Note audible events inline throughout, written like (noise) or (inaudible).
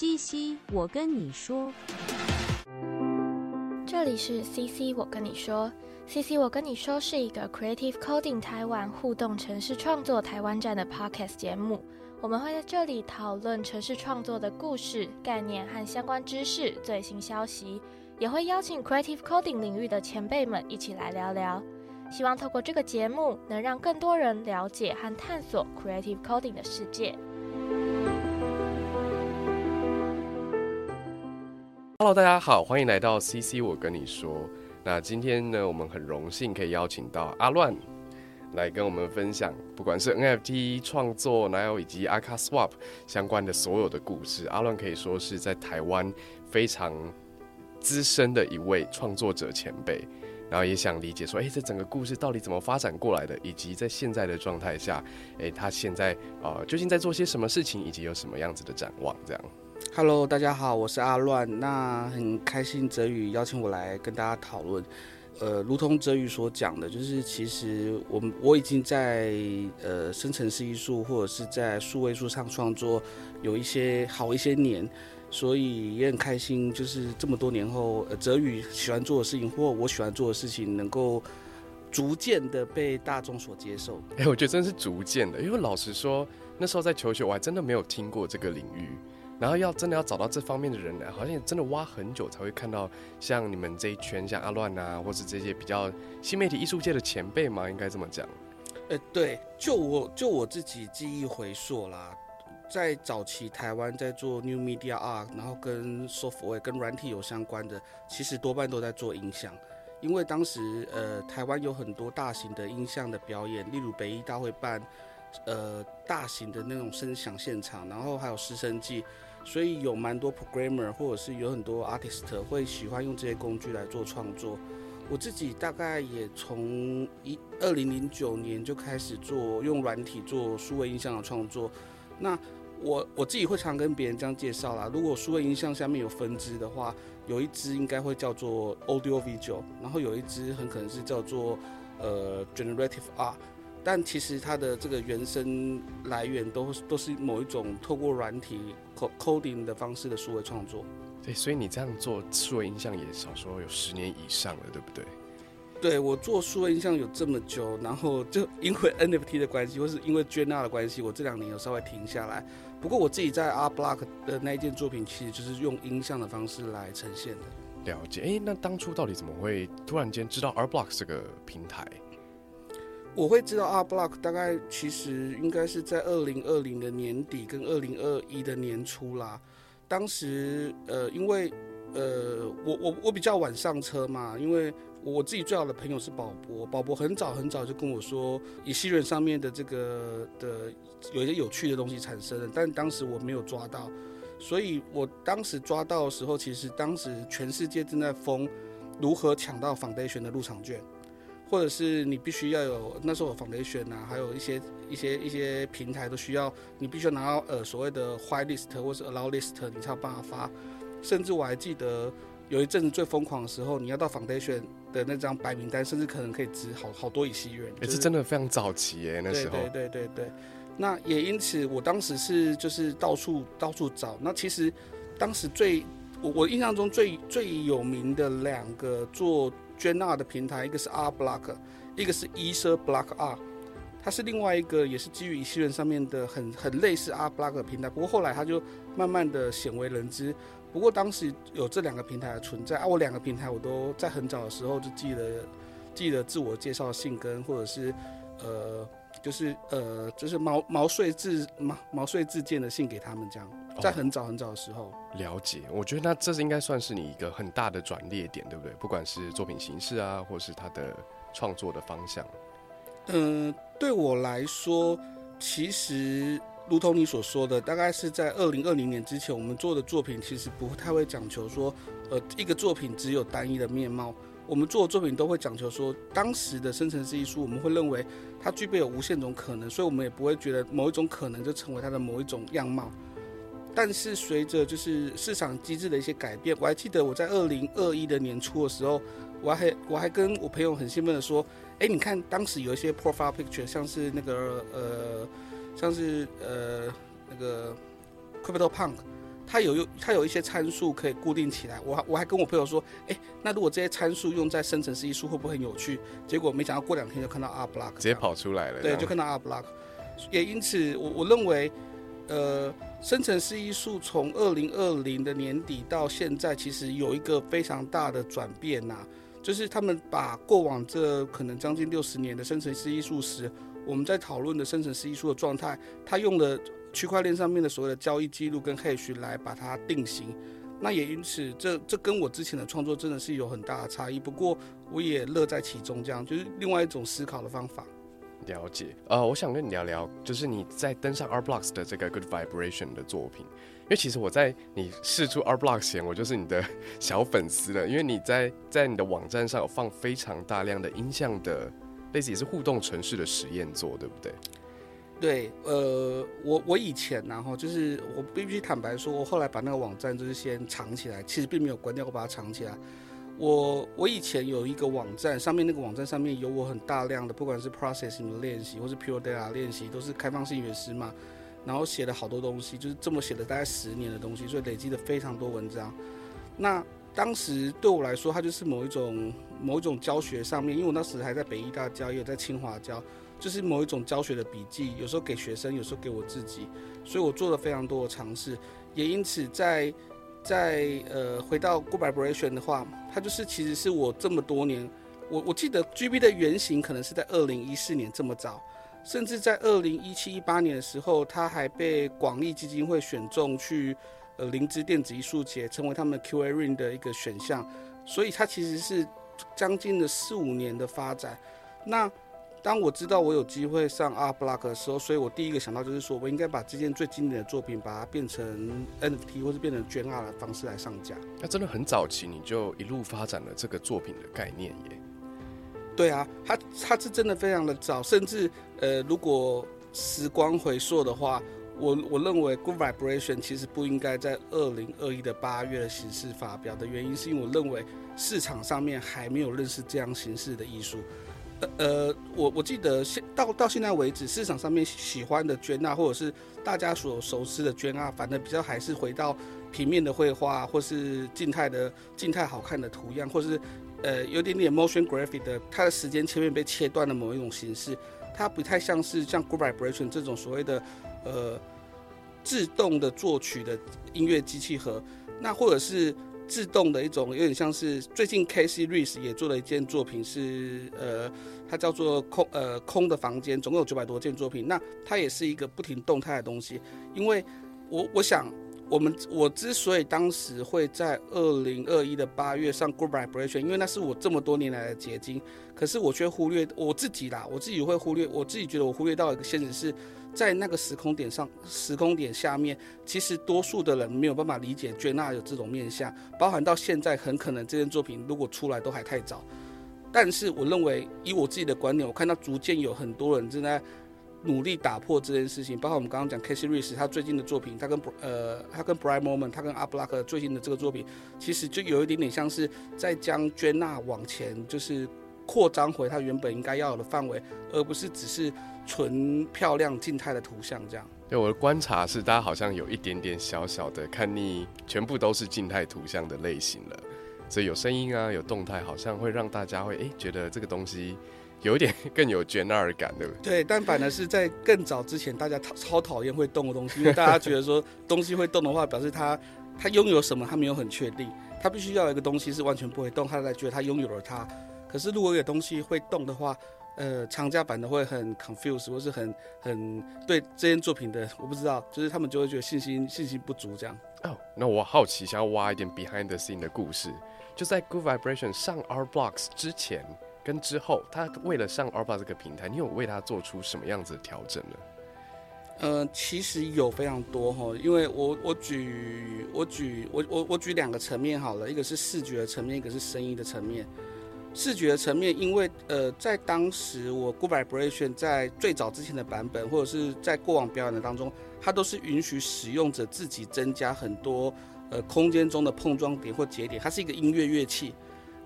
西西，我跟你说，这里是 CC，我跟你说，CC，我跟你说是一个 Creative Coding 台湾互动城市创作台湾站的 Podcast 节目。我们会在这里讨论城市创作的故事、概念和相关知识、最新消息，也会邀请 Creative Coding 领域的前辈们一起来聊聊。希望透过这个节目，能让更多人了解和探索 Creative Coding 的世界。Hello，大家好，欢迎来到 CC。我跟你说，那今天呢，我们很荣幸可以邀请到阿乱来跟我们分享，不管是 NFT 创作，还有以及 a k a Swap 相关的所有的故事。阿乱可以说是在台湾非常资深的一位创作者前辈，然后也想理解说，哎，这整个故事到底怎么发展过来的，以及在现在的状态下，哎，他现在啊究竟在做些什么事情，以及有什么样子的展望，这样。Hello，大家好，我是阿乱。那很开心泽宇邀请我来跟大家讨论。呃，如同泽宇所讲的，就是其实我我已经在呃生成式艺术或者是在数位数上创作有一些好一些年，所以也很开心，就是这么多年后，呃，泽宇喜欢做的事情或我喜欢做的事情，能够逐渐的被大众所接受。哎，我觉得真是逐渐的，因为老实说，那时候在求学，我还真的没有听过这个领域。然后要真的要找到这方面的人，好像真的挖很久才会看到像你们这一圈，像阿乱啊，或是这些比较新媒体艺术界的前辈嘛，应该这么讲。呃，对，就我就我自己记忆回溯啦，在早期台湾在做 New Media Art，然后跟 Software 跟软体有相关的，其实多半都在做音像，因为当时呃台湾有很多大型的音像的表演，例如北艺大会办呃大型的那种声响现场，然后还有师生记。所以有蛮多 programmer 或者是有很多 artist 会喜欢用这些工具来做创作。我自己大概也从一二零零九年就开始做用软体做数位音像的创作。那我我自己会常跟别人这样介绍啦，如果数位音像下面有分支的话，有一支应该会叫做 audio visual，然后有一支很可能是叫做呃 generative art。但其实它的这个原生来源都都是某一种透过软体 coding 的方式的数位创作。对，所以你这样做数位音像也少说有十年以上了，对不对？对我做数位音像有这么久，然后就因为 (laughs) NFT 的关系，或是因为 e n a 的关系，我这两年有稍微停下来。不过我自己在 Art Block 的那一件作品，其实就是用音像的方式来呈现的。了解，哎，那当初到底怎么会突然间知道 Art Block 这个平台？我会知道 Art Block 大概其实应该是在二零二零的年底跟二零二一的年初啦。当时呃，因为呃，我我我比较晚上车嘛，因为我自己最好的朋友是宝博，宝博很早很早就跟我说，以西人上面的这个的有一些有趣的东西产生了，但当时我没有抓到，所以我当时抓到的时候，其实当时全世界正在疯如何抢到 Foundation 的入场券。或者是你必须要有那时候有 foundation 啊，还有一些一些一些平台都需要你必须要拿到呃所谓的 white list 或是 allow list，你才有办法发。甚至我还记得有一阵子最疯狂的时候，你要到 foundation 的那张白名单，甚至可能可以值好好多以西元。也是真的非常早期耶，那时候。对对对对对。那也因此，我当时是就是到处到处找。那其实当时最我我印象中最最有名的两个做。捐纳的平台，一个是 R Block，一个是 Ether Block R，它是另外一个也是基于以太链上面的很很类似 R Block 的平台，不过后来它就慢慢的鲜为人知。不过当时有这两个平台的存在啊，我两个平台我都在很早的时候就记得记得自我介绍信跟或者是呃。就是呃，就是毛毛遂自毛毛遂自荐的信给他们，这样，在很早很早的时候了解。我觉得那这是应该算是你一个很大的转捩点，对不对？不管是作品形式啊，或是他的创作的方向。嗯，对我来说，其实如同你所说的，大概是在二零二零年之前，我们做的作品其实不太会讲求说，呃，一个作品只有单一的面貌。我们做的作品都会讲求说，当时的生成式艺术，我们会认为它具备有无限种可能，所以我们也不会觉得某一种可能就成为它的某一种样貌。但是随着就是市场机制的一些改变，我还记得我在二零二一的年初的时候，我还我还跟我朋友很兴奋的说，哎，你看当时有一些 profile picture，像是那个呃，像是呃那个 Crypto Punk。它有用，它有一些参数可以固定起来。我还我还跟我朋友说，哎，那如果这些参数用在生成式艺术会不会很有趣？结果没想到过两天就看到 Art Block 直接跑出来了。对，就看到 Art Block。也因此，我我认为，呃，生成式艺术从二零二零的年底到现在，其实有一个非常大的转变呐，就是他们把过往这可能将近六十年的生成式艺术史，我们在讨论的生成式艺术的状态，他用了。区块链上面的所谓的交易记录跟 hash 来把它定型，那也因此，这这跟我之前的创作真的是有很大的差异。不过我也乐在其中，这样就是另外一种思考的方法。了解，呃，我想跟你聊聊，就是你在登上 R Blocks 的这个 Good Vibration 的作品，因为其实我在你试出 R Blocks 前，我就是你的小粉丝了，因为你在在你的网站上有放非常大量的音像的，类似也是互动城市的实验作，对不对？对，呃，我我以前然后就是我必须坦白说，我后来把那个网站就是先藏起来，其实并没有关掉，我把它藏起来。我我以前有一个网站，上面那个网站上面有我很大量的，不管是 processing 的练习或是 pure data 练习，都是开放性原始码，然后写了好多东西，就是这么写了大概十年的东西，所以累积了非常多文章。那当时对我来说，它就是某一种某一种教学上面，因为我那时还在北医大教，也有在清华教。就是某一种教学的笔记，有时候给学生，有时候给我自己，所以我做了非常多的尝试，也因此在在呃回到 Good Vibration 的话，它就是其实是我这么多年，我我记得 GB 的原型可能是在二零一四年这么早，甚至在二零一七一八年的时候，它还被广义基金会选中去呃灵芝电子艺术节成为他们 QA Ring 的一个选项，所以它其实是将近了四五年的发展，那。当我知道我有机会上 Art Block 的时候，所以我第一个想到就是说，我应该把这件最经典的作品，把它变成 NFT 或是变成捐 R 的方式来上架。那真的很早期，你就一路发展了这个作品的概念耶。对啊，它它是真的非常的早，甚至呃，如果时光回溯的话，我我认为 Good Vibration 其实不应该在二零二一的八月的形式发表的原因，是因为我认为市场上面还没有认识这样形式的艺术。呃，我我记得现到到现在为止，市场上面喜欢的娟啊，或者是大家所熟知的娟啊，反正比较还是回到平面的绘画，或是静态的静态好看的图样，或是呃有点点 motion graphic 的，它的时间切面被切断的某一种形式，它不太像是像 Good Vibration 这种所谓的呃自动的作曲的音乐机器盒，那或者是。自动的一种，有点像是最近 K C Reese 也做了一件作品，是呃，它叫做空呃空的房间，总共有九百多件作品。那它也是一个不停动态的东西。因为我我想，我们我之所以当时会在二零二一的八月上 Good Vibration，因为那是我这么多年来的结晶。可是我却忽略我自己啦，我自己会忽略，我自己觉得我忽略到一个现实是。在那个时空点上，时空点下面，其实多数的人没有办法理解娟娜有这种面相，包含到现在，很可能这件作品如果出来都还太早。但是我认为，以我自己的观点，我看到逐渐有很多人正在努力打破这件事情，包括我们刚刚讲 Casey r e e s 他最近的作品，他跟呃他跟 Brian Moment，他跟 Up Block 最近的这个作品，其实就有一点点像是在将娟娜往前，就是扩张回他原本应该要有的范围，而不是只是。纯漂亮静态的图像，这样。对我的观察是，大家好像有一点点小小的看腻，全部都是静态图像的类型了。所以有声音啊，有动态，好像会让大家会哎觉得这个东西有一点 (laughs) 更有卷二感，对不对？对，但反而是在更早之前，大家超超讨厌会动的东西，因为大家觉得说东西会动的话，表示它它拥有什么，他没有很确定，他必须要有一个东西是完全不会动，他才觉得他拥有了它。可是如果有东西会动的话，呃，厂家版的会很 confused，或是很很对这件作品的，我不知道，就是他们就会觉得信心信心不足这样。哦，那我好奇，想要挖一点 behind the scene 的故事，就在 Good Vibration 上 Our Blocks 之前跟之后，他为了上 Our Blocks 这个平台，你有为他做出什么样子的调整呢？呃，其实有非常多哈，因为我我举我举我我我举两个层面好了，一个是视觉的层面，一个是声音的层面。视觉层面，因为呃，在当时我 Good Vibration 在最早之前的版本，或者是在过往表演的当中，它都是允许使用者自己增加很多呃空间中的碰撞点或节点。它是一个音乐乐器。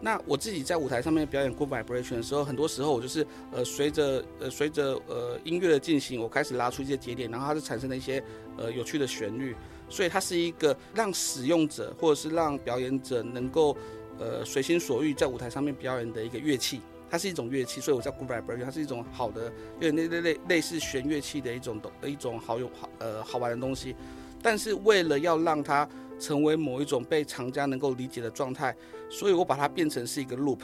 那我自己在舞台上面表演 Good Vibration 的时候，很多时候我就是呃随着呃随着呃音乐的进行，我开始拉出一些节点，然后它就产生了一些呃有趣的旋律。所以它是一个让使用者或者是让表演者能够呃随心所欲在舞台上面表演的一个乐器。它是一种乐器，所以我叫 Good Vibration。它是一种好的，有点类类类类似弦乐器的一种东一种好用好呃好玩的东西。但是为了要让它成为某一种被藏家能够理解的状态，所以我把它变成是一个 loop。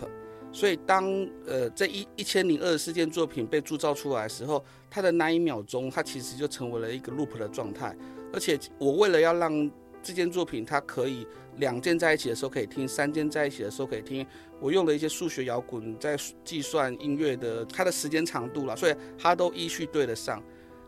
所以当呃这一一千零二十四件作品被铸造出来的时候，它的那一秒钟，它其实就成为了一个 loop 的状态。而且我为了要让这件作品它可以两件在一起的时候可以听，三件在一起的时候可以听。我用了一些数学摇滚在计算音乐的它的时间长度了，所以它都依序对得上。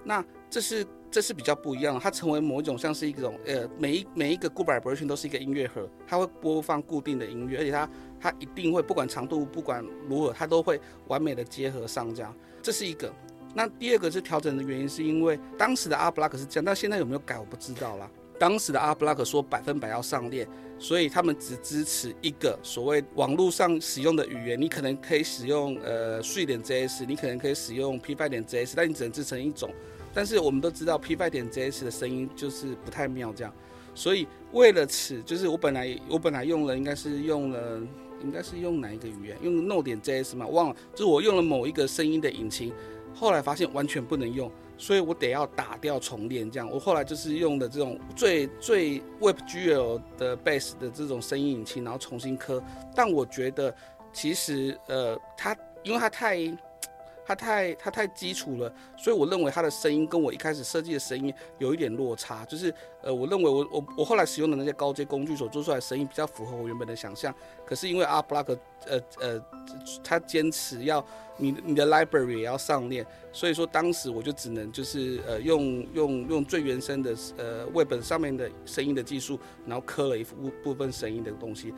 那这是这是比较不一样，它成为某一种像是一种呃每一每一个 Good Vibration 都是一个音乐盒，它会播放固定的音乐，而且它它一定会不管长度不管如何，它都会完美的结合上这样。这是一个。那第二个是调整的原因，是因为当时的阿布拉克是这样，但现在有没有改我不知道啦。当时的阿布拉克说百分百要上链。所以他们只支持一个所谓网络上使用的语言，你可能可以使用呃睡点 JS，你可能可以使用 P5 点 JS，但你只能制成一种。但是我们都知道 P5 点 JS 的声音就是不太妙这样，所以为了此，就是我本来我本来用了应该是用了应该是用哪一个语言？用 Node 点 JS 嘛，忘了，就是我用了某一个声音的引擎，后来发现完全不能用。所以我得要打掉重练，这样。我后来就是用的这种最最 WebGL 的 Base 的这种声音引擎，然后重新磕。但我觉得其实呃，它因为它太。它太它太基础了，所以我认为它的声音跟我一开始设计的声音有一点落差。就是呃，我认为我我我后来使用的那些高阶工具所做出来的声音比较符合我原本的想象。可是因为阿布拉克呃呃，他坚持要你你的 library 也要上链，所以说当时我就只能就是呃用用用最原生的呃 Web 上面的声音的技术，然后刻了一部部分声音的东西。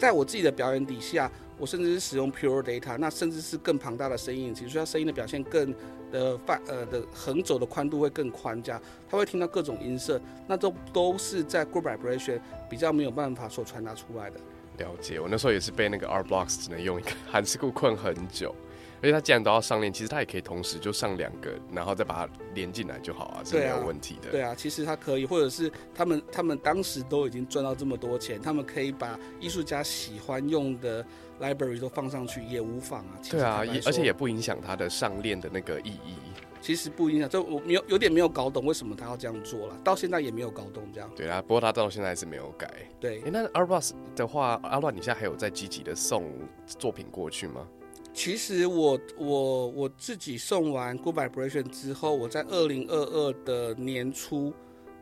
在我自己的表演底下，我甚至是使用 Pure Data，那甚至是更庞大的声音引擎，所以它声音的表现更的范呃的横轴的宽度会更宽加，它会听到各种音色，那都都是在 Group Vibration 比较没有办法所传达出来的。了解，我那时候也是被那个 R Blocks 只能用一个韩式库困很久。而且他既然都要上链，其实他也可以同时就上两个，然后再把它连进来就好啊，是没有问题的。对啊，其实他可以，或者是他们他们当时都已经赚到这么多钱，他们可以把艺术家喜欢用的 library 都放上去，也无妨啊。对啊，而且也不影响他的上链的那个意义。其实不影响，就我没有有点没有搞懂为什么他要这样做了，到现在也没有搞懂这样。对啊，不过他到现在还是没有改。对，那 a r b u s 的话，阿乱，你现在还有在积极的送作品过去吗？其实我我我自己送完 Good Vibration 之后，我在二零二二的年初，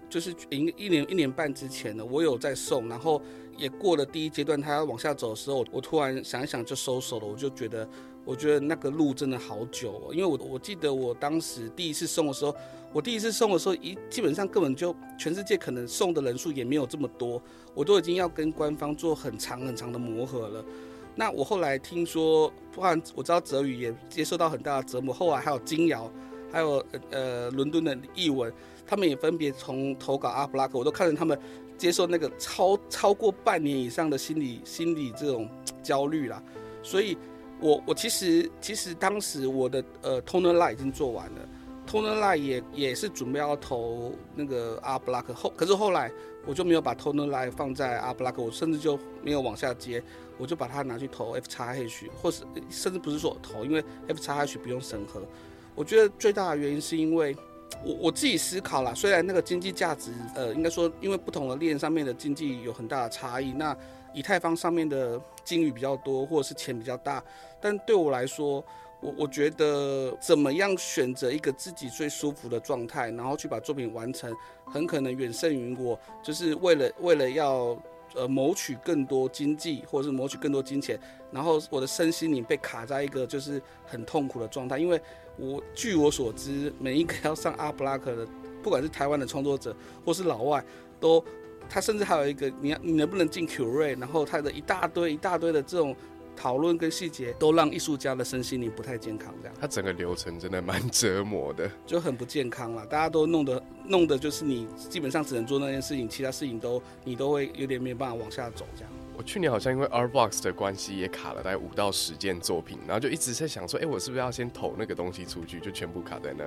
就是一一年一年半之前呢，我有在送，然后也过了第一阶段，它要往下走的时候，我突然想一想就收手了。我就觉得，我觉得那个路真的好久哦，因为我我记得我当时第一次送的时候，我第一次送的时候，一基本上根本就全世界可能送的人数也没有这么多，我都已经要跟官方做很长很长的磨合了。那我后来听说，不然我知道泽宇也接受到很大的折磨。后来还有金瑶，还有呃呃伦敦的译文，他们也分别从投稿阿布拉克，我都看着他们接受那个超超过半年以上的心理心理这种焦虑啦。所以，我我其实其实当时我的呃 Toner Line 已经做完了，Toner Line 也也是准备要投那个阿布拉克后，可是后来我就没有把 Toner Line 放在阿布拉克，我甚至就没有往下接。我就把它拿去投 F 叉 H，或是甚至不是说投，因为 F 叉 H 不用审核。我觉得最大的原因是因为我我自己思考了，虽然那个经济价值，呃，应该说因为不同的链上面的经济有很大的差异，那以太坊上面的金鱼比较多，或者是钱比较大，但对我来说，我我觉得怎么样选择一个自己最舒服的状态，然后去把作品完成，很可能远胜于我，就是为了为了要。呃，谋取更多经济，或者是谋取更多金钱，然后我的身心灵被卡在一个就是很痛苦的状态。因为我据我所知，每一个要上阿布拉克的，不管是台湾的创作者或是老外，都他甚至还有一个，你要你能不能进 Q 瑞，然后他的一大堆一大堆的这种。讨论跟细节都让艺术家的身心灵不太健康，这样。他整个流程真的蛮折磨的，就很不健康了。大家都弄得弄得就是你基本上只能做那件事情，其他事情都你都会有点没办法往下走这样。我去年好像因为 Artbox 的关系也卡了大概五到十件作品，然后就一直在想说，哎、我是不是要先投那个东西出去，就全部卡在那？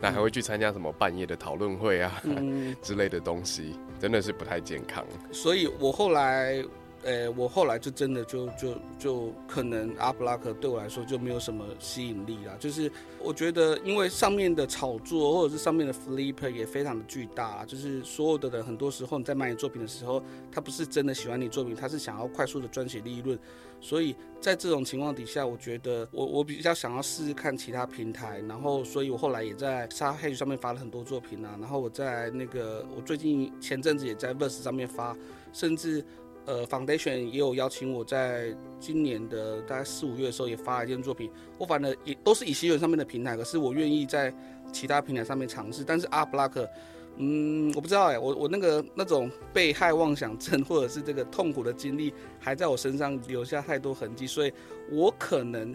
那还会去参加什么半夜的讨论会啊、嗯，(laughs) 之类的东西，真的是不太健康。所以我后来，呃，我后来就真的就就就可能阿布拉克对我来说就没有什么吸引力啦。就是我觉得，因为上面的炒作或者是上面的 flipper 也非常的巨大，就是所有的人很多时候你在买你作品的时候，他不是真的喜欢你作品，他是想要快速的赚取利润。所以在这种情况底下，我觉得我我比较想要试试看其他平台，然后所以我后来也在沙黑上面发了很多作品啊，然后我在那个我最近前阵子也在 Verse 上面发，甚至呃 Foundation 也有邀请我在今年的大概四五月的时候也发了一件作品，我反正也都是以新闻上面的平台，可是我愿意在其他平台上面尝试，但是 Art Block。嗯，我不知道哎，我我那个那种被害妄想症或者是这个痛苦的经历还在我身上留下太多痕迹，所以我可能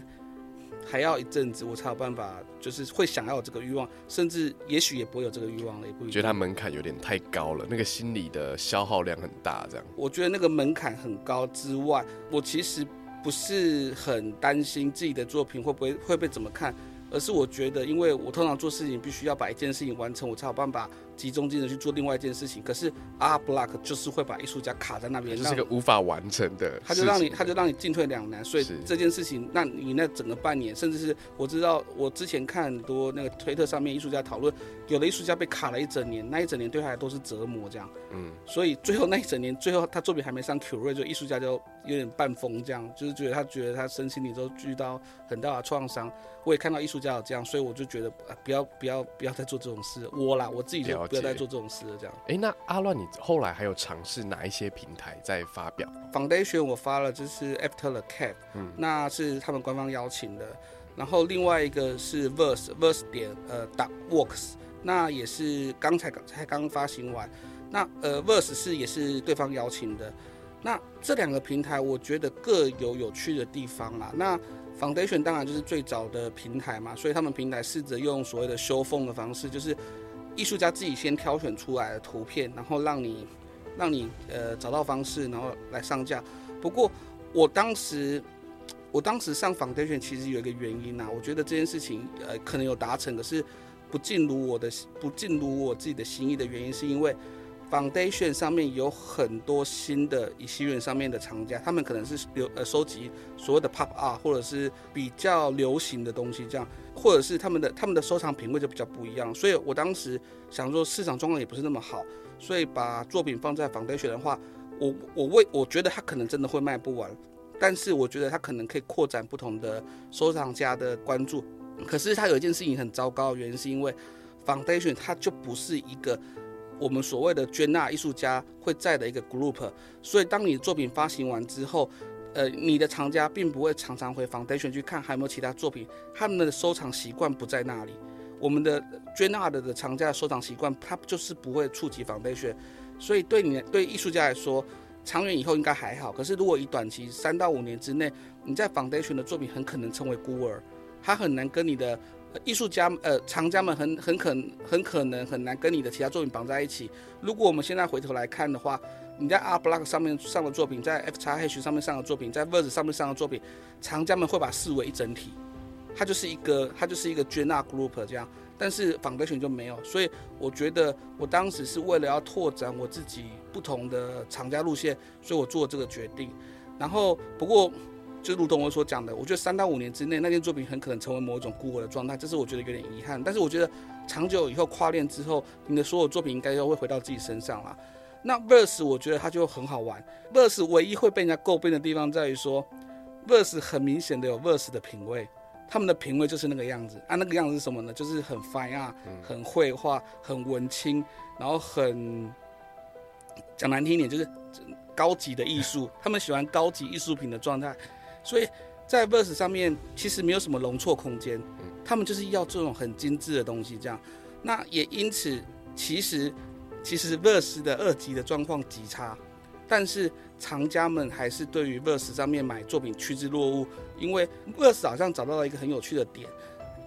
还要一阵子，我才有办法，就是会想要有这个欲望，甚至也许也不会有这个欲望了，也不。觉得它门槛有点太高了，那个心理的消耗量很大，这样。我觉得那个门槛很高之外，我其实不是很担心自己的作品会不会会被怎么看，而是我觉得，因为我通常做事情必须要把一件事情完成，我才有办法集中精神去做另外一件事情。可是 Art Block 就是会把艺术家卡在那边，让就是个无法完成的，他就让你，他就让你进退两难，所以这件事情，那你那整个半年，甚至是我知道，我之前看很多那个推特上面艺术家讨论，有的艺术家被卡了一整年，那一整年对他来都是折磨，这样，嗯，所以最后那一整年，最后他作品还没上 Q 瑞，就艺术家就有点半疯，这样，就是觉得他觉得他身心里都遇到很大的创伤。我也看到艺术家有这样，所以我就觉得、呃、不要不要不要再做这种事，我啦，我自己就不要再做这种事了，这样。哎、那阿乱，你后来还有尝试哪一些平台在发表？Foundation 我发了，就是 After the Cat，嗯那是他们官方邀请的。然后另外一个是 Verse Verse 点呃 dot Works，那也是刚才才刚发行完。那呃 Verse 是也是对方邀请的。那这两个平台我觉得各有有趣的地方啦。那 Foundation 当然就是最早的平台嘛，所以他们平台试着用所谓的修缝的方式，就是艺术家自己先挑选出来的图片，然后让你让你呃找到方式，然后来上架。不过我当时我当时上 Foundation 其实有一个原因呐，我觉得这件事情呃可能有达成，可是不尽如我的不尽如我自己的心意的原因，是因为 Foundation 上面有很多新的以西元上面的厂家，他们可能是留呃收集所谓的 Pop Art 或者是比较流行的东西，这样，或者是他们的他们的收藏品味就比较不一样，所以我当时想说市场状况也不是那么好，所以把作品放在 Foundation 的话，我我为我觉得它可能真的会卖不完，但是我觉得它可能可以扩展不同的收藏家的关注。可是它有一件事情很糟糕原因，是因为 Foundation 它就不是一个我们所谓的捐纳艺术家会在的一个 group，所以当你的作品发行完之后，呃，你的藏家并不会常常回 Foundation 去看还有没有其他作品，他们的收藏习惯不在那里。我们的捐纳的的藏家的收藏习惯，它就是不会触及 Foundation，所以对你对艺术家来说，长远以后应该还好。可是如果以短期三到五年之内，你在 Foundation 的作品很可能成为孤儿，他很难跟你的艺术家呃藏家们很很可很可能很难跟你的其他作品绑在一起。如果我们现在回头来看的话，你在 R Block 上面上的作品，在 F x H 上面上的作品，在 Verse 上面上的作品，藏家们会把视为一整体，它就是一个它就是一个捐纳 group 这样。但是 Foundation 就没有，所以我觉得我当时是为了要拓展我自己不同的藏家路线，所以我做这个决定。然后不过。就如同我所讲的，我觉得三到五年之内，那件作品很可能成为某一种孤儿的状态，这是我觉得有点遗憾。但是我觉得长久以后跨链之后，你的所有作品应该都会回到自己身上啦。那 Verse 我觉得它就很好玩，Verse 唯一会被人家诟病的地方在于说，Verse 很明显的有 Verse 的品味，他们的品味就是那个样子啊，那个样子是什么呢？就是很 fine 啊，很绘画，很文青，然后很讲难听一点就是高级的艺术，他们喜欢高级艺术品的状态。所以在 Verse 上面其实没有什么容错空间，他们就是要这种很精致的东西，这样。那也因此，其实其实 Verse 的二级的状况极差，但是藏家们还是对于 Verse 上面买作品趋之若鹜，因为 Verse 好像找到了一个很有趣的点，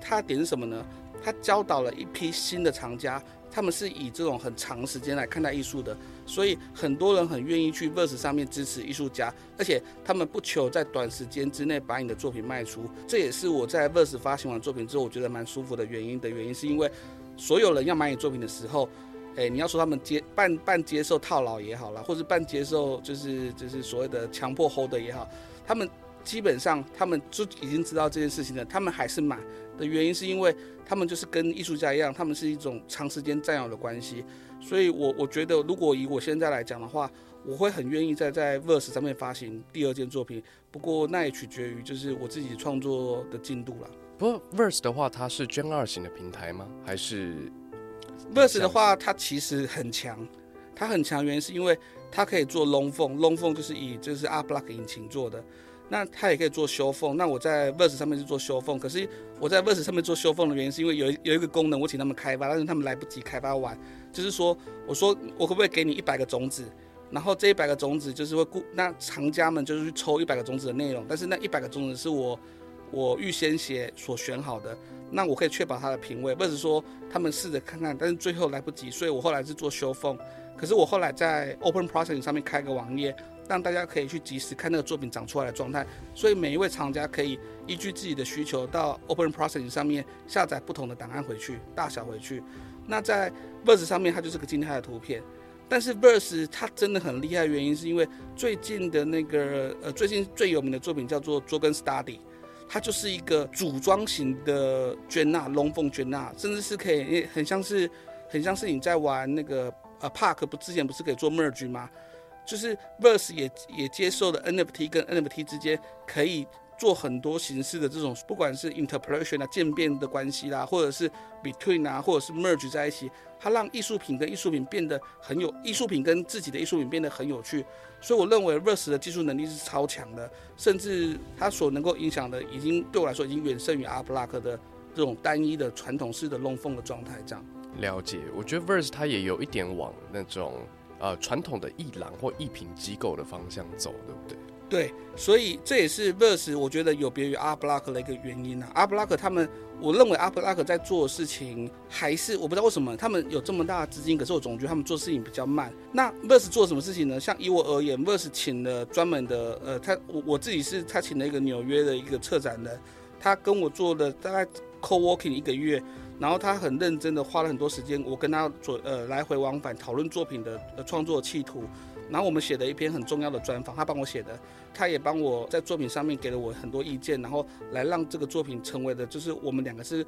它点是什么呢？它教导了一批新的藏家，他们是以这种很长时间来看待艺术的，所以很多人很愿意去 Verse 上面支持艺术家，而且他们不求在短时间之内把你的作品卖出。这也是我在 Verse 发行完作品之后，我觉得蛮舒服的原因的原因，是因为所有人要买你作品的时候，哎，你要说他们接半半接受套牢也好啦，或者半接受就是就是所谓的强迫 hold 也好，他们基本上他们就已经知道这件事情了，他们还是买的原因是因为他们就是跟艺术家一样，他们是一种长时间占有的关系。所以，我我觉得，如果以我现在来讲的话，我会很愿意在在 Verse 上面发行第二件作品。不过，那也取决于就是我自己创作的进度了。不过 Verse 的话，它是捐二型的平台吗？还是 Verse 的话，它其实很强。它很强，原因是因为它可以做 Long Phone 就是以就是 Up Block 引擎做的。那它也可以做修缝，那我在 Verse 上面是做修缝，可是我在 Verse 上面做修缝的原因是因为有有一个功能，我请他们开发，但是他们来不及开发完，就是说，我说我可不可以给你一百个种子，然后这一百个种子就是会固，那厂家们就是去抽一百个种子的内容，但是那一百个种子是我我预先写所选好的，那我可以确保它的品味，或者说他们试着看看，但是最后来不及，所以我后来是做修缝，可是我后来在 Open Processing 上面开个网页。让大家可以去及时看那个作品长出来的状态，所以每一位厂家可以依据自己的需求到 Open Processing 上面下载不同的档案回去，大小回去。那在 Verse 上面它就是个静态的图片，但是 Verse 它真的很厉害，原因是因为最近的那个呃最近最有名的作品叫做 Dragon Study，它就是一个组装型的卷纳龙凤卷纳，甚至是可以很像是很像是你在玩那个呃 Park 不之前不是可以做 Merge 吗？就是 Verse 也也接受了 NFT 跟 NFT 之间可以做很多形式的这种，不管是 interpolation 啊渐变的关系啦，或者是 between 啊，或者是 merge 在一起，它让艺术品跟艺术品变得很有艺术品跟自己的艺术品变得很有趣。所以我认为 Verse 的技术能力是超强的，甚至它所能够影响的，已经对我来说已经远胜于 Art Block 的这种单一的传统式的龙凤的状态。这样了解，我觉得 Verse 它也有一点往那种。呃，传统的艺廊或艺品机构的方向走，对不对？对，所以这也是 Verse 我觉得有别于 Art Block 的一个原因啊。Art Block 他们，我认为 Art Block 在做事情还是我不知道为什么他们有这么大的资金，可是我总觉得他们做事情比较慢。那 Verse 做什么事情呢？像以我而言，Verse 请了专门的，呃，他我我自己是他请了一个纽约的一个策展人，他跟我做了大概 co working 一个月。然后他很认真的花了很多时间，我跟他做呃来回往返讨论作品的呃创作企图，然后我们写了一篇很重要的专访，他帮我写的，他也帮我在作品上面给了我很多意见，然后来让这个作品成为的，就是我们两个是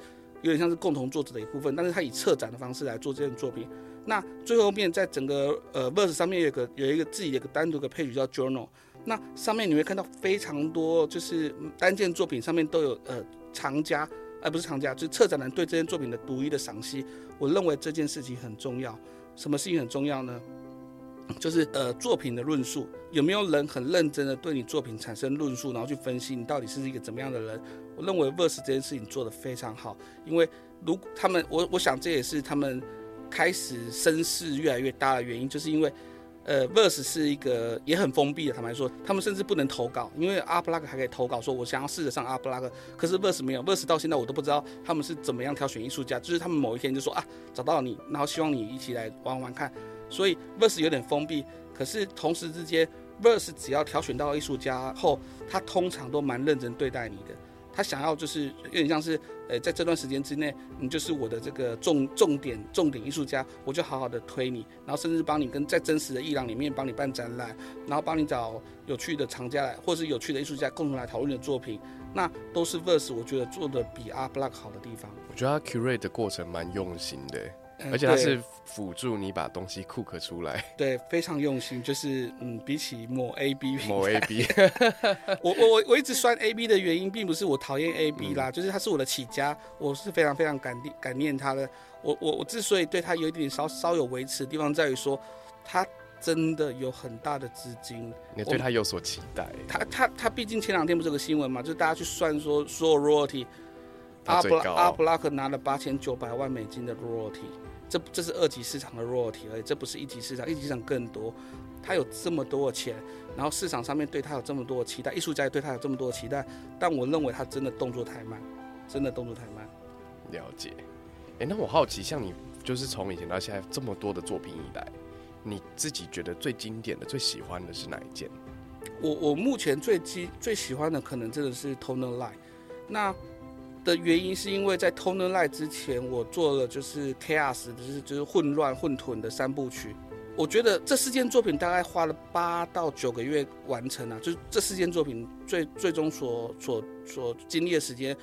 有点像是共同作者的一部分，但是他以策展的方式来做这件作品。那最后面在整个呃 verse 上面有个有一个自己的一个单独的配曲叫 journal，那上面你会看到非常多就是单件作品上面都有呃藏家。而不是藏家，就是策展人对这件作品的独一的赏析。我认为这件事情很重要。什么事情很重要呢？就是呃作品的论述，有没有人很认真的对你作品产生论述，然后去分析你到底是一个怎么样的人？我认为 Verse 这件事情做得非常好，因为如他们，我我想这也是他们开始声势越来越大的原因，就是因为。呃，Verse 是一个也很封闭的，坦白说，他们甚至不能投稿，因为 a r b l o c k 还可以投稿，说我想要试着上 a r b l o c k 可是 Verse 没有，Verse 到现在我都不知道他们是怎么样挑选艺术家，就是他们某一天就说啊，找到你，然后希望你一起来玩玩看，所以 Verse 有点封闭，可是同时之间，Verse 只要挑选到艺术家后，他通常都蛮认真对待你的。他想要就是有点像是，呃，在这段时间之内，你就是我的这个重重点重点艺术家，我就好好的推你，然后甚至帮你跟在真实的艺廊里面帮你办展览，然后帮你找有趣的藏家来，或是有趣的艺术家共同来讨论的作品，那都是 Verse 我觉得做的比 Art Block 好的地方。我觉得他 curate 的过程蛮用心的。而且它是辅助你把东西 cook 出来，(laughs) 对，非常用心。就是嗯，比起某 A B，某 A B，(laughs) 我我我我一直酸 A B 的原因，并不是我讨厌 A B 啦，就是它是我的起家，我是非常非常感感念它的。我我我之所以对它有一点稍稍有维持的地方，在于说它真的有很大的资金，你对他有所期待。他他他毕竟前两天不是有个新闻嘛，就是大家去算说所有 royalty，阿布阿布拉克拿了八千九百万美金的 royalty。这这是二级市场的 royalty 而已，这不是一级市场，一级市场更多。他有这么多的钱，然后市场上面对他有这么多的期待，艺术家也对他有这么多的期待，但我认为他真的动作太慢，真的动作太慢。了解。哎，那我好奇，像你就是从以前到现在这么多的作品以来，你自己觉得最经典的、最喜欢的是哪一件？我我目前最基最喜欢的可能真的是 Toner Light，那的原因是因为在 Toner Light 之前，我做了就是 Chaos，就是就是混乱混沌的三部曲。我觉得这四件作品大概花了八到九个月完成啊，就是这四件作品最最终所所所经历的时间。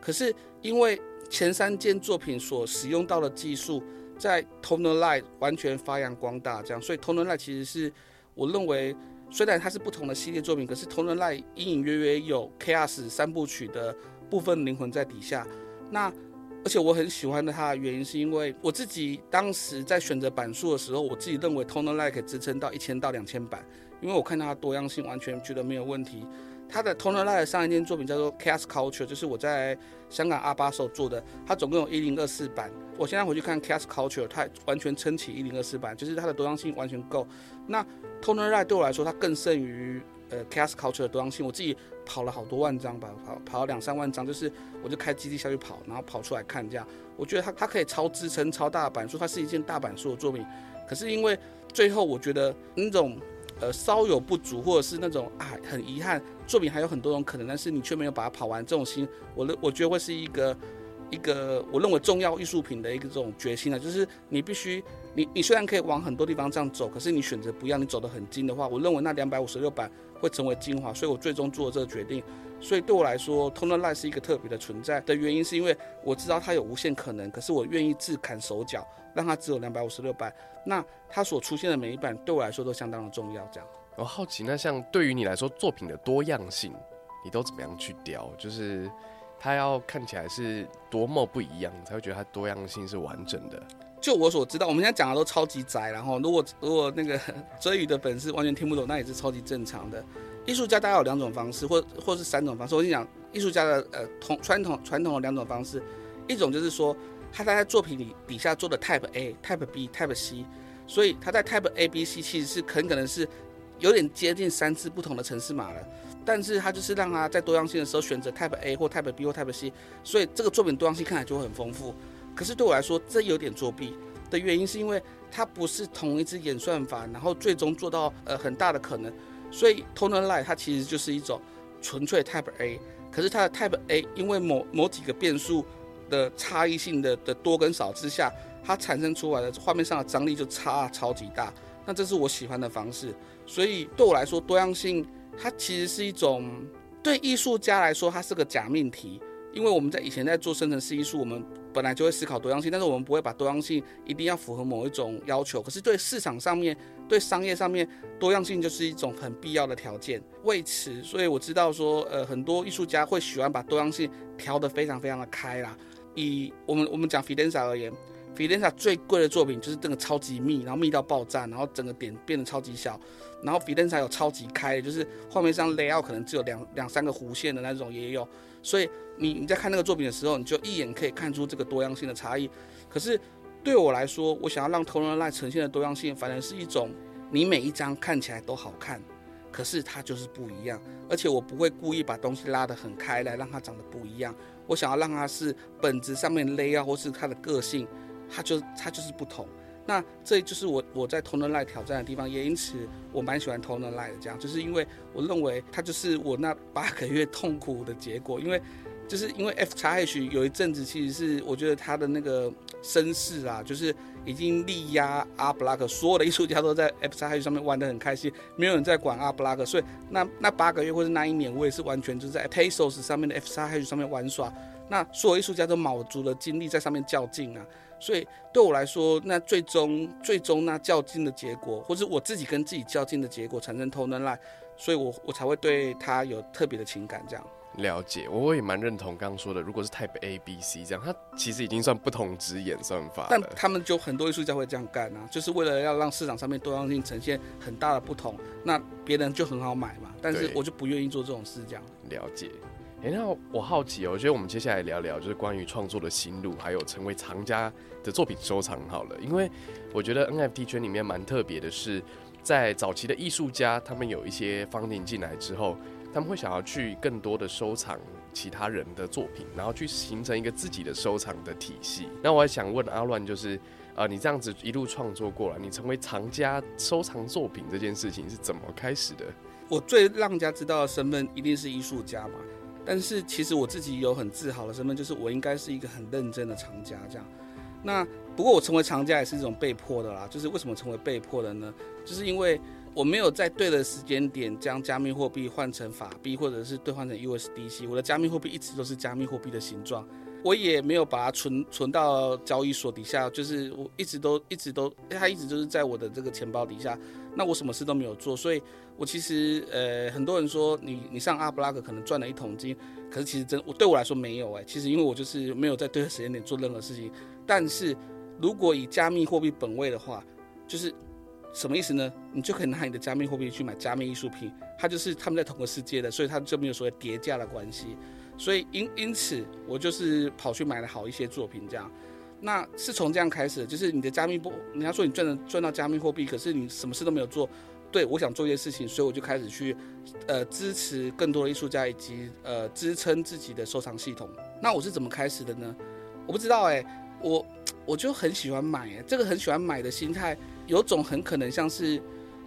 可是因为前三件作品所使用到的技术，在 Toner Light 完全发扬光大，这样，所以 Toner Light 其实是我认为。虽然它是不同的系列作品，可是《同人赖》隐隐约约有 Chaos 三部曲的部分灵魂在底下。那而且我很喜欢的它的原因，是因为我自己当时在选择版数的时候，我自己认为《同人赖》可以支撑到一千到两千版，因为我看到它多样性，完全觉得没有问题。它的《同人赖》的上一件作品叫做《Chaos Culture》，就是我在香港阿巴手做的，它总共有一零二四版。我现在回去看《Chaos Culture》，它完全撑起一零二四版，就是它的多样性完全够。那 Toner Light 对我来说，它更胜于呃 Chaos Culture 的多样性。我自己跑了好多万张吧，跑跑了两三万张，就是我就开基地下去跑，然后跑出来看这样。我觉得它它可以超支撑、超大版数，它是一件大版数的作品。可是因为最后我觉得那种呃稍有不足，或者是那种啊很遗憾，作品还有很多种可能，但是你却没有把它跑完，这种心，我认我觉得会是一个。一个我认为重要艺术品的一个这种决心呢，就是你必须，你你虽然可以往很多地方这样走，可是你选择不要，你走得很精的话，我认为那两百五十六版会成为精华，所以我最终做了这个决定。所以对我来说，Toner Light 是一个特别的存在的原因，是因为我知道它有无限可能，可是我愿意自砍手脚，让它只有两百五十六版。那它所出现的每一版对我来说都相当的重要。这样，我好奇，那像对于你来说，作品的多样性，你都怎么样去雕？就是。它要看起来是多么不一样，才会觉得它多样性是完整的。就我所知道，我们现在讲的都超级窄，然后如果如果那个 (laughs) 追语的粉丝完全听不懂，那也是超级正常的。艺术家大概有两种方式，或或是三种方式。我跟你讲，艺术家的呃同传统传统的两种方式，一种就是说他在作品里底下做的 Type A、Type B、Type C，所以他在 Type A、B、C 其实是很可能是有点接近三次不同的城市码了。但是他就是让他在多样性的时候选择 Type A 或 Type B 或 Type C，所以这个作品多样性看起来就会很丰富。可是对我来说，这有点作弊的原因是因为它不是同一只演算法，然后最终做到呃很大的可能。所以 Toner Light 它其实就是一种纯粹 Type A，可是它的 Type A 因为某某几个变数的差异性的的多跟少之下，它产生出来的画面上的张力就差超级大。那这是我喜欢的方式。所以对我来说，多样性。它其实是一种对艺术家来说，它是个假命题，因为我们在以前在做生成式艺术，我们本来就会思考多样性，但是我们不会把多样性一定要符合某一种要求。可是对市场上面、对商业上面，多样性就是一种很必要的条件。为此，所以我知道说，呃，很多艺术家会喜欢把多样性调得非常非常的开啦。以我们我们讲 Fidenza 而言。f i d e n z a 最贵的作品就是这个超级密，然后密到爆炸，然后整个点变得超级小。然后 f i d e n z a 有超级开，就是画面上 layout 可能只有两两三个弧线的那种也有。所以你你在看那个作品的时候，你就一眼可以看出这个多样性的差异。可是对我来说，我想要让 Toner Light 呈现的多样性，反而是一种你每一张看起来都好看，可是它就是不一样。而且我不会故意把东西拉得很开来让它长得不一样。我想要让它是本质上面勒啊或是它的个性。它就它就是不同，那这就是我我在 Tone Line 挑战的地方，也因此我蛮喜欢 Tone Line 的，这样就是因为我认为它就是我那八个月痛苦的结果，因为就是因为 F 叉 H 有一阵子其实是我觉得它的那个声势啊，就是已经力压阿布拉克，所有的艺术家都在 F 叉 H 上面玩得很开心，没有人在管阿布拉克，所以那那八个月或者那一年，我也是完全就是在 Pesos 上面的 F 叉 H 上面玩耍，那所有艺术家都卯足了精力在上面较劲啊。所以对我来说，那最终最终那较劲的结果，或是我自己跟自己较劲的结果，产生 Toner Light，所以我我才会对他有特别的情感。这样了解，我也蛮认同刚刚说的。如果是 Type A、B、C 这样，它其实已经算不同之演算法。但他们就很多艺术家会这样干啊，就是为了要让市场上面多样性呈现很大的不同，那别人就很好买嘛。但是我就不愿意做这种事，这样了解。哎，那我好奇哦，我觉得我们接下来聊聊，就是关于创作的心路，还有成为藏家的作品收藏好了。因为我觉得 NFT 圈里面蛮特别的是，在早期的艺术家，他们有一些方定进来之后，他们会想要去更多的收藏其他人的作品，然后去形成一个自己的收藏的体系。那我还想问阿乱，就是呃，你这样子一路创作过来，你成为藏家收藏作品这件事情是怎么开始的？我最让人家知道的身份一定是艺术家嘛，但是其实我自己有很自豪的身份，就是我应该是一个很认真的藏家这样。那不过我成为藏家也是一种被迫的啦，就是为什么成为被迫的呢？就是因为我没有在对的时间点将加密货币换成法币，或者是兑换成 USDC。我的加密货币一直都是加密货币的形状，我也没有把它存存到交易所底下，就是我一直都一直都它一直就是在我的这个钱包底下。那我什么事都没有做，所以我其实呃很多人说你你上阿布拉克可能赚了一桶金，可是其实真我对我来说没有哎，其实因为我就是没有在对的时间点做任何事情。但是如果以加密货币本位的话，就是什么意思呢？你就可以拿你的加密货币去买加密艺术品，它就是他们在同个世界的，所以它就没有所谓叠加的关系。所以因因此，我就是跑去买了好一些作品，这样。那是从这样开始，就是你的加密货，人家说你赚了赚到加密货币，可是你什么事都没有做。对我想做一些事情，所以我就开始去，呃，支持更多的艺术家以及呃支撑自己的收藏系统。那我是怎么开始的呢？我不知道哎，我我就很喜欢买，这个很喜欢买的心态。有种很可能像是，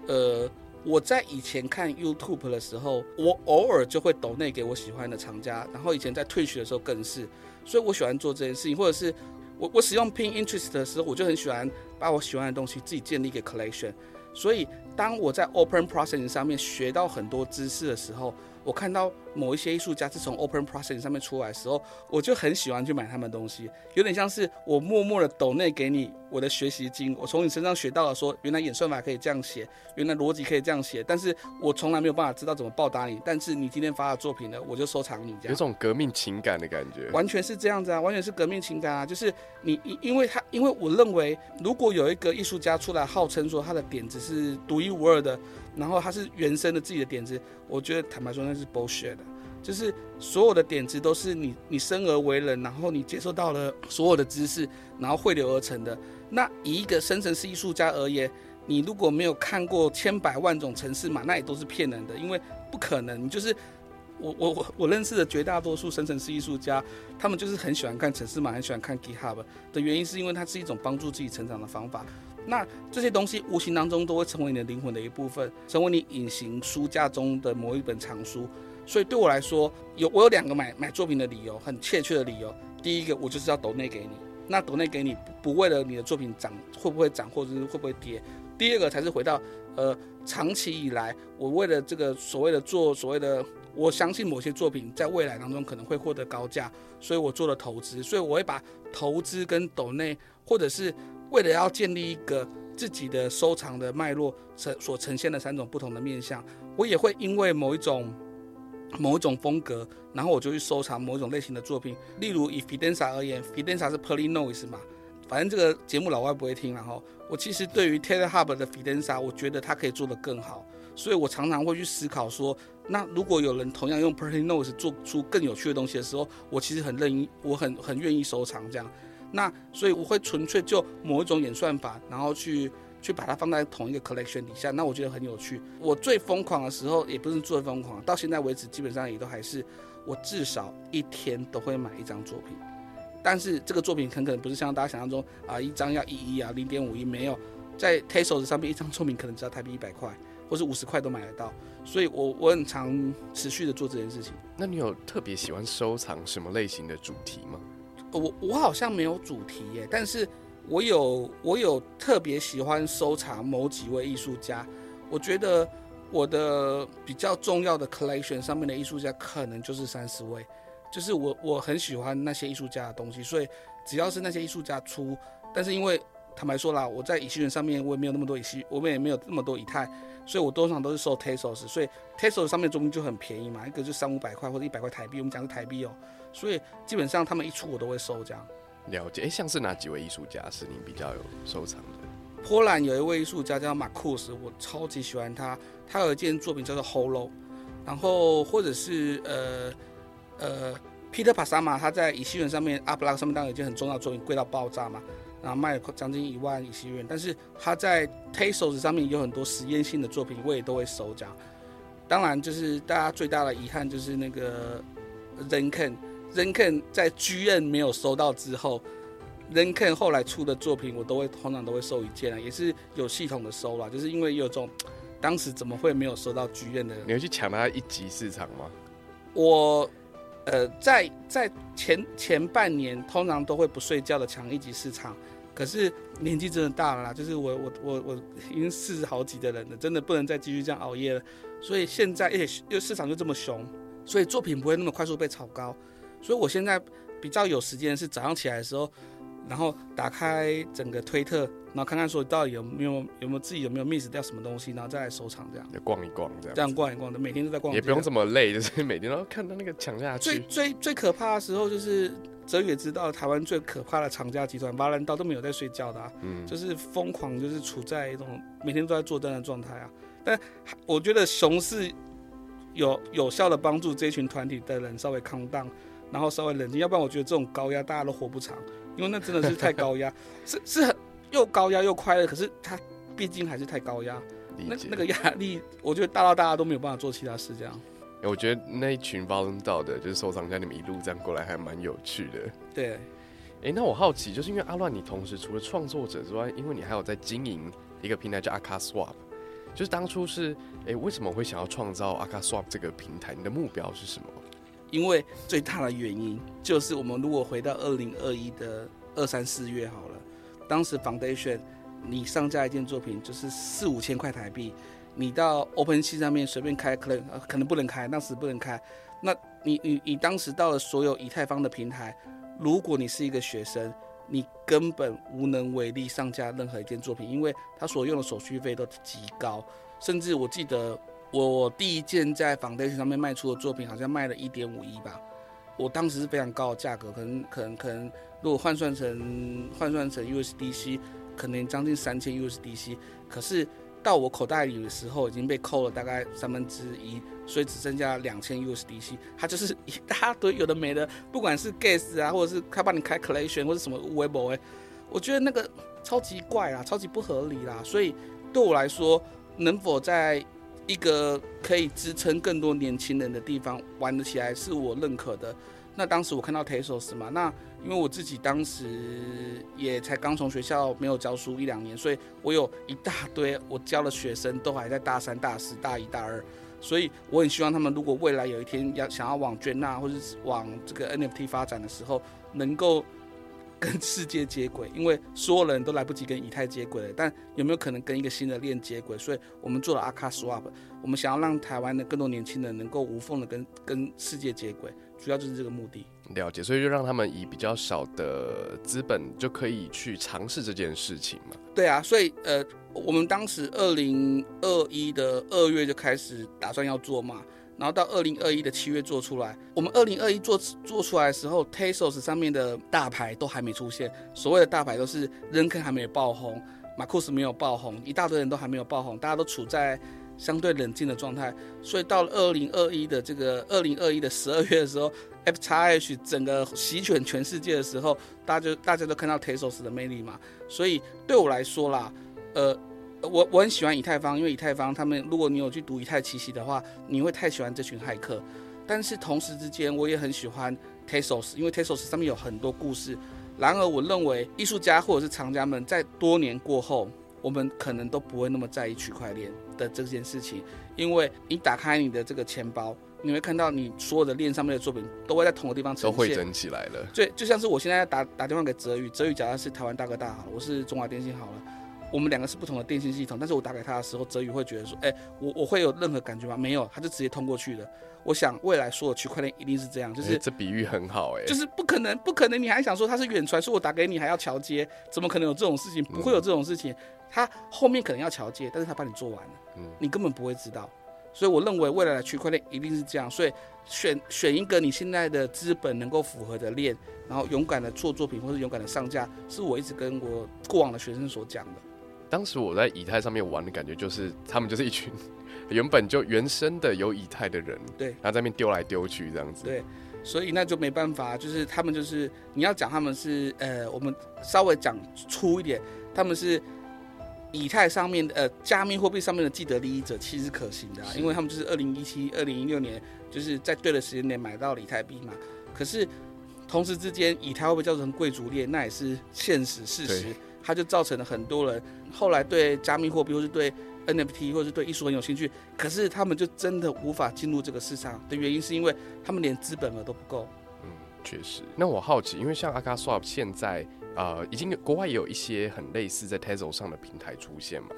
呃，我在以前看 YouTube 的时候，我偶尔就会抖内给我喜欢的藏家，然后以前在退学的时候更是，所以我喜欢做这件事情，或者是我我使用 Pin Interest 的时候，我就很喜欢把我喜欢的东西自己建立一个 collection，所以当我在 Open Process 上面学到很多知识的时候。我看到某一些艺术家是从 Open Processing 上面出来的时候，我就很喜欢去买他们东西，有点像是我默默的抖内给你我的学习金，我从你身上学到了说，原来演算法可以这样写，原来逻辑可以这样写，但是我从来没有办法知道怎么报答你，但是你今天发的作品呢，我就收藏你，这样有种革命情感的感觉，完全是这样子啊，完全是革命情感啊，就是你因因为他因为我认为，如果有一个艺术家出来号称说他的点子是独一无二的。然后它是原生的自己的点子，我觉得坦白说那是 bullshit 的，就是所有的点子都是你你生而为人，然后你接受到了 (clears throat) 所有的知识，然后汇流而成的。那以一个生成式艺术家而言，你如果没有看过千百万种城市嘛，那也都是骗人的，因为不可能。你就是我我我我认识的绝大多数生成式艺术家，他们就是很喜欢看城市嘛，很喜欢看 GitHub 的原因，是因为它是一种帮助自己成长的方法。那这些东西无形当中都会成为你的灵魂的一部分，成为你隐形书架中的某一本藏书。所以对我来说，有我有两个买买作品的理由，很确切的理由。第一个，我就是要抖内给你，那抖内给你不为了你的作品涨会不会涨，或者是会不会跌。第二个才是回到呃长期以来，我为了这个所谓的做所谓的，我相信某些作品在未来当中可能会获得高价，所以我做了投资。所以我会把投资跟抖内或者是。为了要建立一个自己的收藏的脉络，呈所呈现的三种不同的面相，我也会因为某一种某一种风格，然后我就去收藏某一种类型的作品。例如以 Fidenza 而言，Fidenza 是 p e r l y Noise 嘛，反正这个节目老外不会听，然后我其实对于 Taylor Hub 的 Fidenza，我觉得它可以做得更好，所以我常常会去思考说，那如果有人同样用 p e r l y Noise 做出更有趣的东西的时候，我其实很乐意，我很很愿意收藏这样。那所以我会纯粹就某一种演算法，然后去去把它放在同一个 collection 底下。那我觉得很有趣。我最疯狂的时候也不是最疯狂，到现在为止基本上也都还是我至少一天都会买一张作品。但是这个作品很可能不是像大家想象中啊，一张要一亿啊，零点五亿没有，在 t a s o s 上面一张作品可能只要台币一百块，或是五十块都买得到。所以我我很常持续的做这件事情。那你有特别喜欢收藏什么类型的主题吗？我我好像没有主题耶，但是我有我有特别喜欢收藏某几位艺术家。我觉得我的比较重要的 collection 上面的艺术家可能就是三十位，就是我我很喜欢那些艺术家的东西，所以只要是那些艺术家出，但是因为坦白说啦，我在以太元上面我也没有那么多以太，我们也没有那么多以太，所以我通常都是收 Tesos，所以 Tesos 上面作品就很便宜嘛，一个就三五百块或者一百块台币，我们讲是台币哦。所以基本上他们一出我都会收，这样。了解，哎，像是哪几位艺术家是你比较有收藏的？波兰有一位艺术家叫马库斯，我超级喜欢他。他有一件作品叫做《Hollow》，然后或者是呃呃，Peter 帕萨马，他在以西元上面阿布拉上面当然有一件很重要的作品，贵到爆炸嘛，然后卖了将近一万以西元。但是他在 Tasos 上面有很多实验性的作品，我也都会收。这样，当然就是大家最大的遗憾就是那个。人肯人肯在剧院没有收到之后，人肯后来出的作品，我都会通常都会收一件啊，也是有系统的收啦，就是因为有种当时怎么会没有收到剧院的？你会去抢它一级市场吗？我呃在在前前半年通常都会不睡觉的抢一级市场，可是年纪真的大了啦，就是我我我我已经四十好几的人了，真的不能再继续这样熬夜了，所以现在而且又市场就这么熊，所以作品不会那么快速被炒高，所以我现在比较有时间是早上起来的时候。然后打开整个推特，然后看看说到底有没有有没有自己有没有 miss 掉什么东西，然后再来收藏这样。逛一逛这样。这样逛一逛的，每天都在逛。也不用这么累，就是每天都看到那个抢下去。最最最可怕的时候就是哲宇也知道，台湾最可怕的厂家集团，巴兰道都没有在睡觉的，啊嗯，就是疯狂，就是处在一种每天都在做单的状态啊。但我觉得熊市有有效的帮助这群团体的人稍微康荡，然后稍微冷静，要不然我觉得这种高压大家都活不长。因为那真的是太高压，(laughs) 是是很又高压又快乐，可是它毕竟还是太高压，那那个压力，我觉得大到大家都没有办法做其他事这样。我觉得那一群 v o l u n t e 的，就是收藏家，你们一路这样过来还蛮有趣的。对，哎，那我好奇，就是因为阿乱，你同时除了创作者之外，因为你还有在经营一个平台叫阿卡 Swap，就是当初是哎为什么会想要创造阿卡 Swap 这个平台？你的目标是什么？因为最大的原因就是，我们如果回到二零二一的二三四月好了，当时 Foundation 你上架一件作品就是四五千块台币，你到 OpenSea 上面随便开可能可能不能开，当时不能开。那你你你当时到了所有以太坊的平台，如果你是一个学生，你根本无能为力上架任何一件作品，因为他所用的手续费都极高，甚至我记得。我第一件在 Foundation 上面卖出的作品，好像卖了一点五亿吧。我当时是非常高的价格，可能可能可能，如果换算成换算成 USDC，可能将近三千 USDC。可是到我口袋里的时候，已经被扣了大概三分之一，所以只剩下两千 USDC。它就是一大堆有的没的，不管是 Gas 啊，或者是他帮你开 Collection 或者什么 Web 哎，我觉得那个超级怪啊，超级不合理啦。所以对我来说，能否在一个可以支撑更多年轻人的地方玩得起来是我认可的。那当时我看到 Tesos 嘛，那因为我自己当时也才刚从学校没有教书一两年，所以我有一大堆我教的学生都还在大三、大四、大一、大二，所以我很希望他们如果未来有一天要想要往捐纳或者往这个 NFT 发展的时候，能够。跟世界接轨，因为所有人都来不及跟以太接轨了，但有没有可能跟一个新的链接轨？所以我们做了阿卡 Swap，我们想要让台湾的更多年轻人能够无缝的跟跟世界接轨，主要就是这个目的。了解，所以就让他们以比较少的资本就可以去尝试这件事情嘛？对啊，所以呃，我们当时二零二一的二月就开始打算要做嘛。然后到二零二一的七月做出来，我们二零二一做做出来的时候，Tesos 上面的大牌都还没出现。所谓的大牌都是 Renken 还没有爆红，马库斯没有爆红，一大堆人都还没有爆红，大家都处在相对冷静的状态。所以到了二零二一的这个二零二一的十二月的时候，FXH 整个席卷全世界的时候，大家就大家都看到 Tesos 的魅力嘛。所以对我来说啦，呃。我我很喜欢以太坊，因为以太坊他们，如果你有去读以太奇袭的话，你会太喜欢这群骇客。但是同时之间，我也很喜欢 Tesos，因为 Tesos 上面有很多故事。然而，我认为艺术家或者是藏家们在多年过后，我们可能都不会那么在意区块链的这件事情，因为你打开你的这个钱包，你会看到你所有的链上面的作品都会在同个地方呈现，都会整起来了。对，就像是我现在打打电话给泽宇，泽宇假设是台湾大哥大好了，我是中华电信好了。我们两个是不同的电信系统，但是我打给他的时候，泽宇会觉得说，哎，我我会有任何感觉吗？没有，他就直接通过去了。我想未来所有区块链一定是这样，就是这比喻很好，哎，就是不可能，不可能，你还想说他是远传，说我打给你还要桥接，怎么可能有这种事情？不会有这种事情，他后面可能要桥接，但是他帮你做完了，嗯，你根本不会知道。所以我认为未来的区块链一定是这样，所以选选一个你现在的资本能够符合的链，然后勇敢的做作品或者勇敢的上架，是我一直跟我过往的学生所讲的。当时我在以太上面玩的感觉，就是他们就是一群原本就原生的有以太的人，对，然后在那边丢来丢去这样子，对，所以那就没办法，就是他们就是你要讲他们是呃，我们稍微讲粗一点，他们是以太上面的呃加密货币上面的既得利益者其实是可行的、啊，因为他们就是二零一七、二零一六年就是在对的时间点买到了以太币嘛。可是同时之间，以太会不会造成贵族链，那也是现实事实对。它就造成了很多人后来对加密货币或是对 NFT 或是对艺术很有兴趣，可是他们就真的无法进入这个市场的原因，是因为他们连资本额都不够。嗯，确实。那我好奇，因为像 Aka Swap 现在呃，已经有国外也有一些很类似在 Tezos 上的平台出现嘛。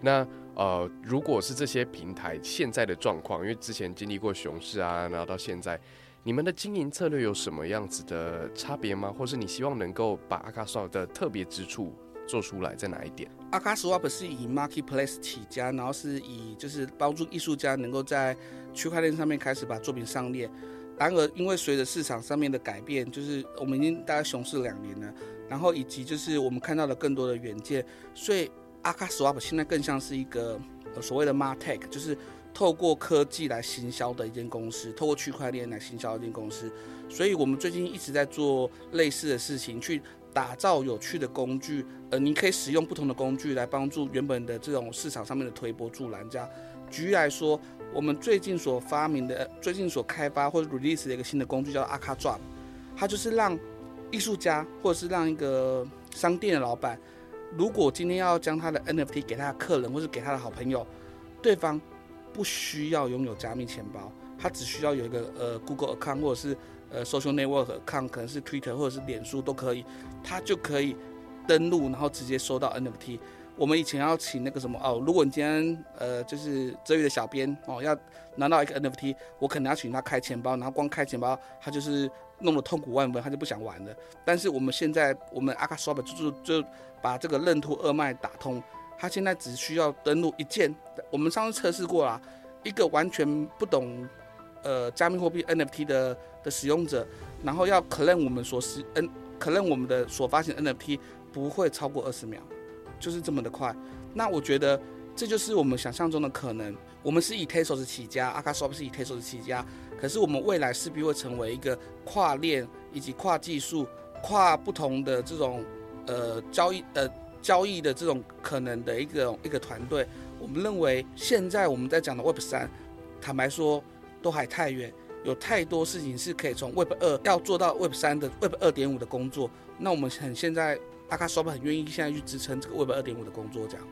那呃，如果是这些平台现在的状况，因为之前经历过熊市啊，然后到现在，你们的经营策略有什么样子的差别吗？或是你希望能够把 Aka Swap 的特别之处做出来，在哪一点？阿卡 Swap 是以 marketplace 起家，然后是以就是帮助艺术家能够在区块链上面开始把作品上链。然而，因为随着市场上面的改变，就是我们已经大概熊市两年了，然后以及就是我们看到了更多的远见，所以阿卡 Swap 现在更像是一个、所谓的 martech，就是透过科技来行销的一间公司，透过区块链来行销一间公司。所以我们最近一直在做类似的事情，去打造有趣的工具，呃，你可以使用不同的工具来帮助原本的这种市场上面的推波助澜。这样，举例来说，我们最近所发明的、最近所开发或者 release 的一个新的工具叫 Aka Drop，它就是让艺术家或者是让一个商店的老板，如果今天要将他的 NFT 给他的客人或是给他的好朋友，对方不需要拥有加密钱包，他只需要有一个呃 Google account 或者是呃 social network account，可能是 Twitter 或者是脸书都可以，他就可以登录，然后直接收到 NFT。我们以前要请那个什么哦，如果你今天呃就是泽宇的小编哦要拿到一个 NFT，我可能要请他开钱包，然后光开钱包他就是弄得痛苦万分，他就不想玩了。但是我们现在我们 Aka Swap 就就就把这个任督二脉打通，他现在只需要登录一键，我们上次测试过啦，一个完全不懂呃加密货币 NFT 的使用者，然后要 claim 我们所使 N claim 我们的所发行 NFT 不会超过二十秒，就是这么的快。那我觉得这就是我们想象中的可能。我们是以 Tesos 起家，Aka Swap 是以 Tesos 起家，可是我们未来势必会成为一个跨链以及跨技术、跨不同的这种呃交易呃交易的这种可能的一个一个团队。我们认为现在我们在讲的 Web 三，坦白说都还太远，有太多事情是可以从 Web 二要做到 Web 三的 Web 二点五的工作。那我们很现在阿卡 Swap 很愿意现在去支撑这个 Web 二点五的工作，这样。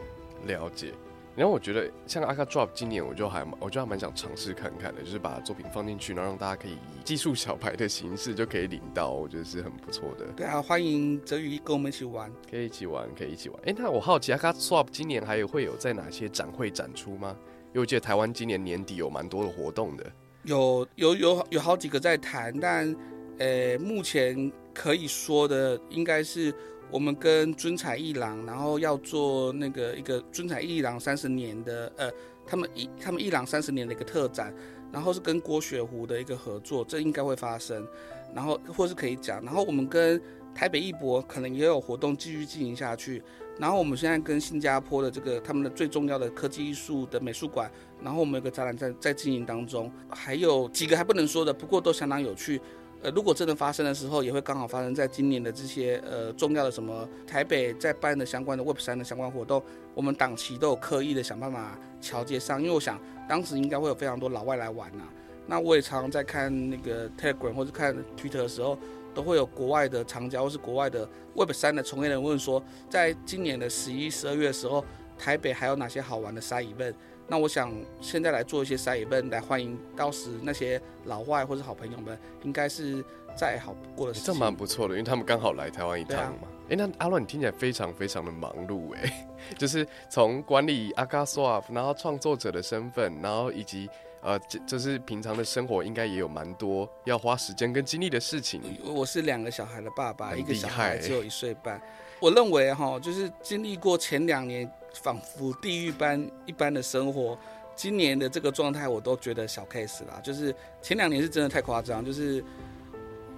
了解。然后我觉得像阿卡 Drop 今年我就还蛮我就还蛮想尝试看看的，就是把作品放进去，然后让大家可以以技术小白的形式就可以领到，我觉得是很不错的。对啊，欢迎泽宇跟我们一起玩。可以一起玩，可以一起玩。哎、那我好奇 Aka Swap 今年还有会有在哪些展会展出吗？因为我记得台湾今年年底有蛮多的活动的。有有有有好几个在谈，但呃，目前可以说的应该是我们跟尊彩艺廊，然后要做那个一个尊彩艺廊三十年的呃，他们一他们一郎三十年的一个特展，然后是跟郭雪湖的一个合作，这应该会发生，然后或是可以讲，然后我们跟台北艺博可能也有活动继续进行下去，然后我们现在跟新加坡的这个他们的最重要的科技艺术的美术馆，然后我们有个展览在在经营当中，还有几个还不能说的，不过都相当有趣。呃，如果真的发生的时候，也会刚好发生在今年的这些呃重要的什么台北在办的相关的 Web 三的相关活动，我们档期都有刻意的想办法桥接上，因为我想当时应该会有非常多老外来玩呐、那我也常常在看那个 Telegram 或者看 Twitter 的时候，都会有国外的厂家或是国外的 Web 三的从业人问说，在今年的十一、十二月的时候，台北还有哪些好玩的 side event？那我想现在来做一些 side event 来欢迎到时那些老外或是好朋友们，应该是再好不过的事这情。蛮不错的，因为他们刚好来台湾一趟嘛。哎、那阿乱，你听起来非常非常的忙碌哎，就是从管理 Aka Swap，然后创作者的身份，然后以及呃，这就是平常的生活，应该也有蛮多要花时间跟精力的事情。我是两个小孩的爸爸，一个小孩只有一岁半。我认为哈，就是经历过前两年仿佛地狱般一般的生活，今年的这个状态我都觉得小 case 啦。就是前两年是真的太夸张，就是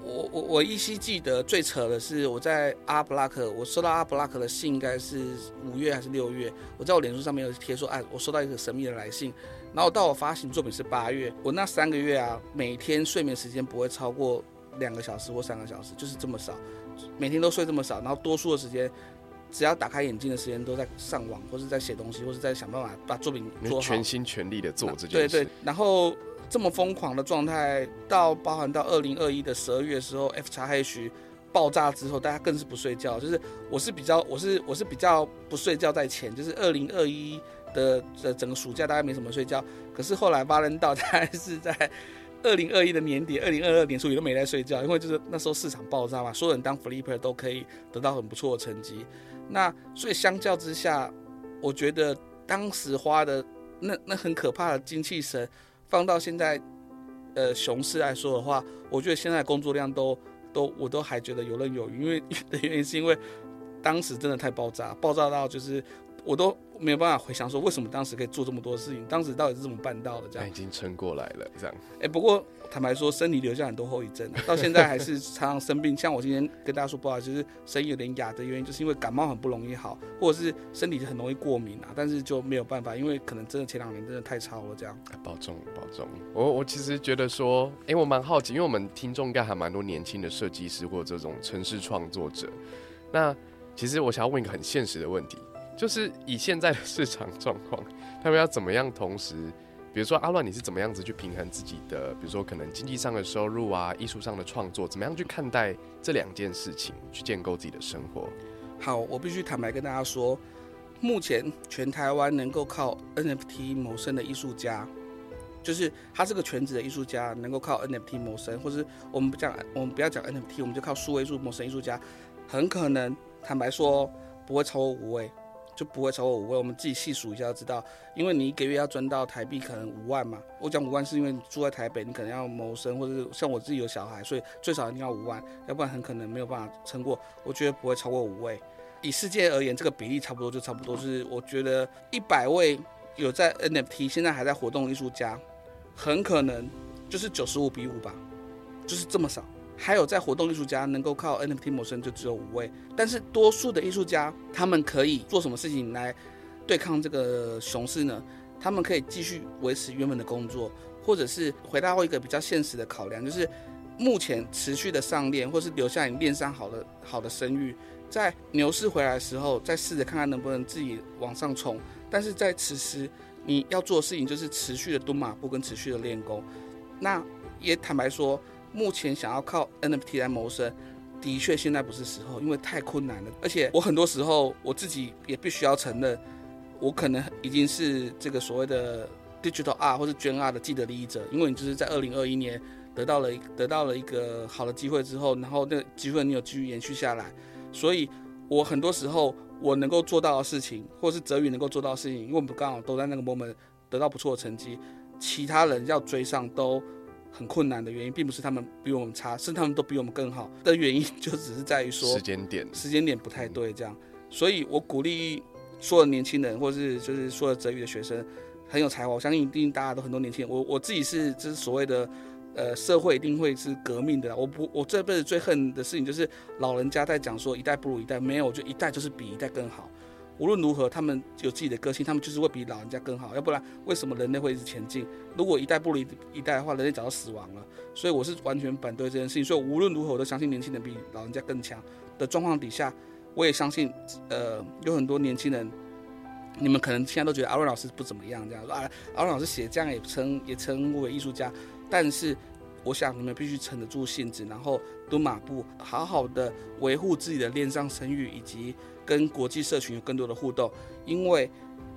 我我我依稀记得最扯的是我在阿布拉克，我收到阿布拉克的信应该是五月还是六月，我在我脸书上面有贴说，哎，我收到一个神秘的来信，然后到我发行作品是八月，我那三个月啊，每天睡眠时间不会超过两个小时或三个小时，就是这么少，每天都睡这么少，然后多数的时间只要打开眼睛的时间都在上网，或是在写东西，或是在想办法把作品做好。全心全力的做这件事。对，然后这么疯狂的状态，到包含到二零二一的十二月的时候，F 叉 H 爆炸之后，大家更是不睡觉。就是我是比较，我是我是比较不睡觉在前，就是二零二一的的整个暑假大概没什么睡觉。可是后来巴伦道大概是在二零二一的年底，二零二二年初也都没在睡觉，因为就是那时候市场爆炸嘛，所有人当 flipper 都可以得到很不错的成绩。那所以相较之下，我觉得当时花的那那很可怕的精气神，放到现在，呃，熊市来说的话，我觉得现在工作量都都我都还觉得游刃有余，因为的 (laughs) 原因是因为当时真的太爆炸，爆炸到就是我都没有办法回想说为什么当时可以做这么多事情，当时到底是怎么办到的这样已。经撑过来了，这样。哎、不过坦白说，身体留下很多后遗症，到现在还是常常生病。像我今天跟大家说不好就是声音有点哑的原因，就是因为感冒很不容易好，或者是身体很容易过敏啊，但是就没有办法，因为可能真的前两年真的太超了这样。啊保重，保重。我我其实觉得说，哎、我蛮好奇，因为我们听众应该还蛮多年轻的设计师或者这种城市创作者。那其实我想要问一个很现实的问题，就是以现在的市场状况，他们要怎么样同时，比如说阿乱，你是怎么样子去平衡自己的，比如说可能经济上的收入啊，艺术上的创作，怎么样去看待这两件事情，去建构自己的生活？好，我必须坦白跟大家说，目前全台湾能够靠 NFT 谋生的艺术家，就是他是个全职的艺术家，能够靠 NFT 谋生，或是我们不讲，我们不要讲 NFT，我们就靠数位数谋生艺术家，很可能坦白说不会超过五位，就不会超过五位。我们自己细数一下就知道，因为你一个月要赚到台币可能五万嘛。我讲五万是因为你住在台北，你可能要谋生，或者是像我自己有小孩，所以最少一定要五万，要不然很可能没有办法撑过。我觉得不会超过五位。以世界而言，这个比例差不多就差不多是，我觉得一百位有在 NFT 现在还在活动的艺术家，很可能就是九十五比五吧，就是这么少。还有在活动艺术家能够靠 NFT 谋生就只有五位，但是多数的艺术家他们可以做什么事情来对抗这个熊市呢？他们可以继续维持原本的工作，或者是回到一个比较现实的考量，就是目前持续的上链，或是留下你链上好的好的声誉，在牛市回来的时候，再试着看看能不能自己往上冲。但是在此时，你要做的事情就是持续的蹲马步跟持续的练功。那也坦白说，目前想要靠 NFT 来谋生，的确现在不是时候，因为太困难了。而且我很多时候我自己也必须要承认，我可能已经是这个所谓的 digital art 或是捐 R 的既得利益者，因为你就是在二零二一年得到了得到了一个好的机会之后，然后那个机会你有继续延续下来，所以我很多时候我能够做到的事情，或是泽宇能够做到的事情，因为我们刚好都在那个 moment 得到不错的成绩，其他人要追上都很困难的原因，并不是他们比我们差，是他们都比我们更好的原因，就只是在于说时间点，时间点不太对，这样，所以我鼓励所有年轻人，或是就是所有泽宇的学生很有才华，我相信一定大家都很多年轻人，我我自己是就是所谓的。呃，社会一定会是革命的。我不，我这辈子最恨的事情就是老人家在讲说一代不如一代，没有，我觉得一代就是比一代更好。无论如何，他们有自己的个性，他们就是会比老人家更好。要不然，为什么人类会一直前进？如果一代不如一代的话，人类早就死亡了。所以我是完全反对这件事情。所以无论如何，我都相信年轻人比老人家更强的状况底下，我也相信，呃，有很多年轻人，你们可能现在都觉得阿伦老师不怎么样，这样说啊，阿伦老师写这样也称也称为艺术家，但是我想你们必须沉得住性子，然后蹲马步，好好的维护自己的恋上声誉，以及跟国际社群有更多的互动，因为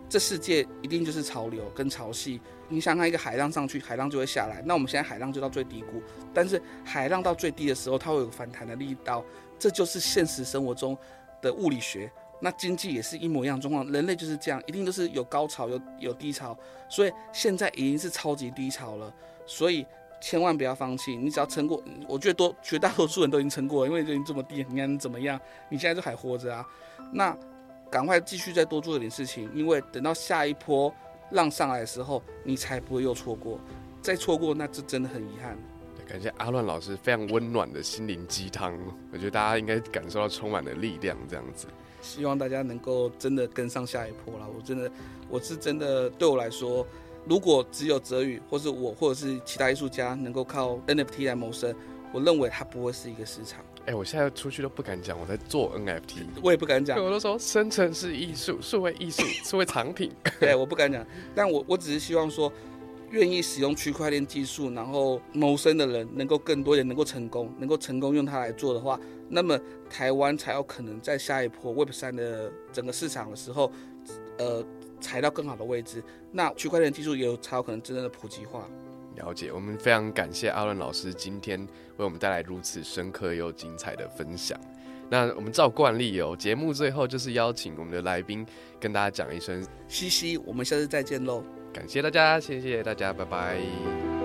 这世界一定就是潮流跟潮汐。你想看一个海浪上去，海浪就会下来。那我们现在海浪就到最低谷，但是海浪到最低的时候，它会有反弹的力道，这就是现实生活中的物理学。那经济也是一模一样状况，人类就是这样，一定都是有高潮有有低潮，所以现在已经是超级低潮了，所以千万不要放弃，你只要撑过，我觉得多绝大多数人都已经撑过了，因为已经这么低，你看怎么样？你现在就还活着啊，那赶快继续再多做一点事情，因为等到下一波浪上来的时候，你才不会又错过，再错过那这真的很遗憾。感谢阿乱老师非常温暖的心灵鸡汤，我觉得大家应该感受到充满了力量，这样子。希望大家能够真的跟上下一波啦！我真的，我是真的，对我来说，如果只有泽宇，或是我，或者是其他艺术家能够靠 NFT 来谋生，我认为它不会是一个市场。哎、我现在出去都不敢讲我在做 NFT，我也不敢讲，我都说生成式艺术、数位艺术、数位藏品。(laughs) 对，我不敢讲，但我我只是希望说，愿意使用区块链技术然后谋生的人能够更多人，能够成功，能够成功用它来做的话，那么台湾才有可能在下一波 Web 三的整个市场的时候，呃，踩到更好的位置。那区块链技术也有才有可能真正的普及化。了解，我们非常感谢阿伦老师今天为我们带来如此深刻又精彩的分享。那我们照惯例哦，节目最后就是邀请我们的来宾跟大家讲一声嘻嘻，我们下次再见喽。感谢大家，谢谢大家，拜拜。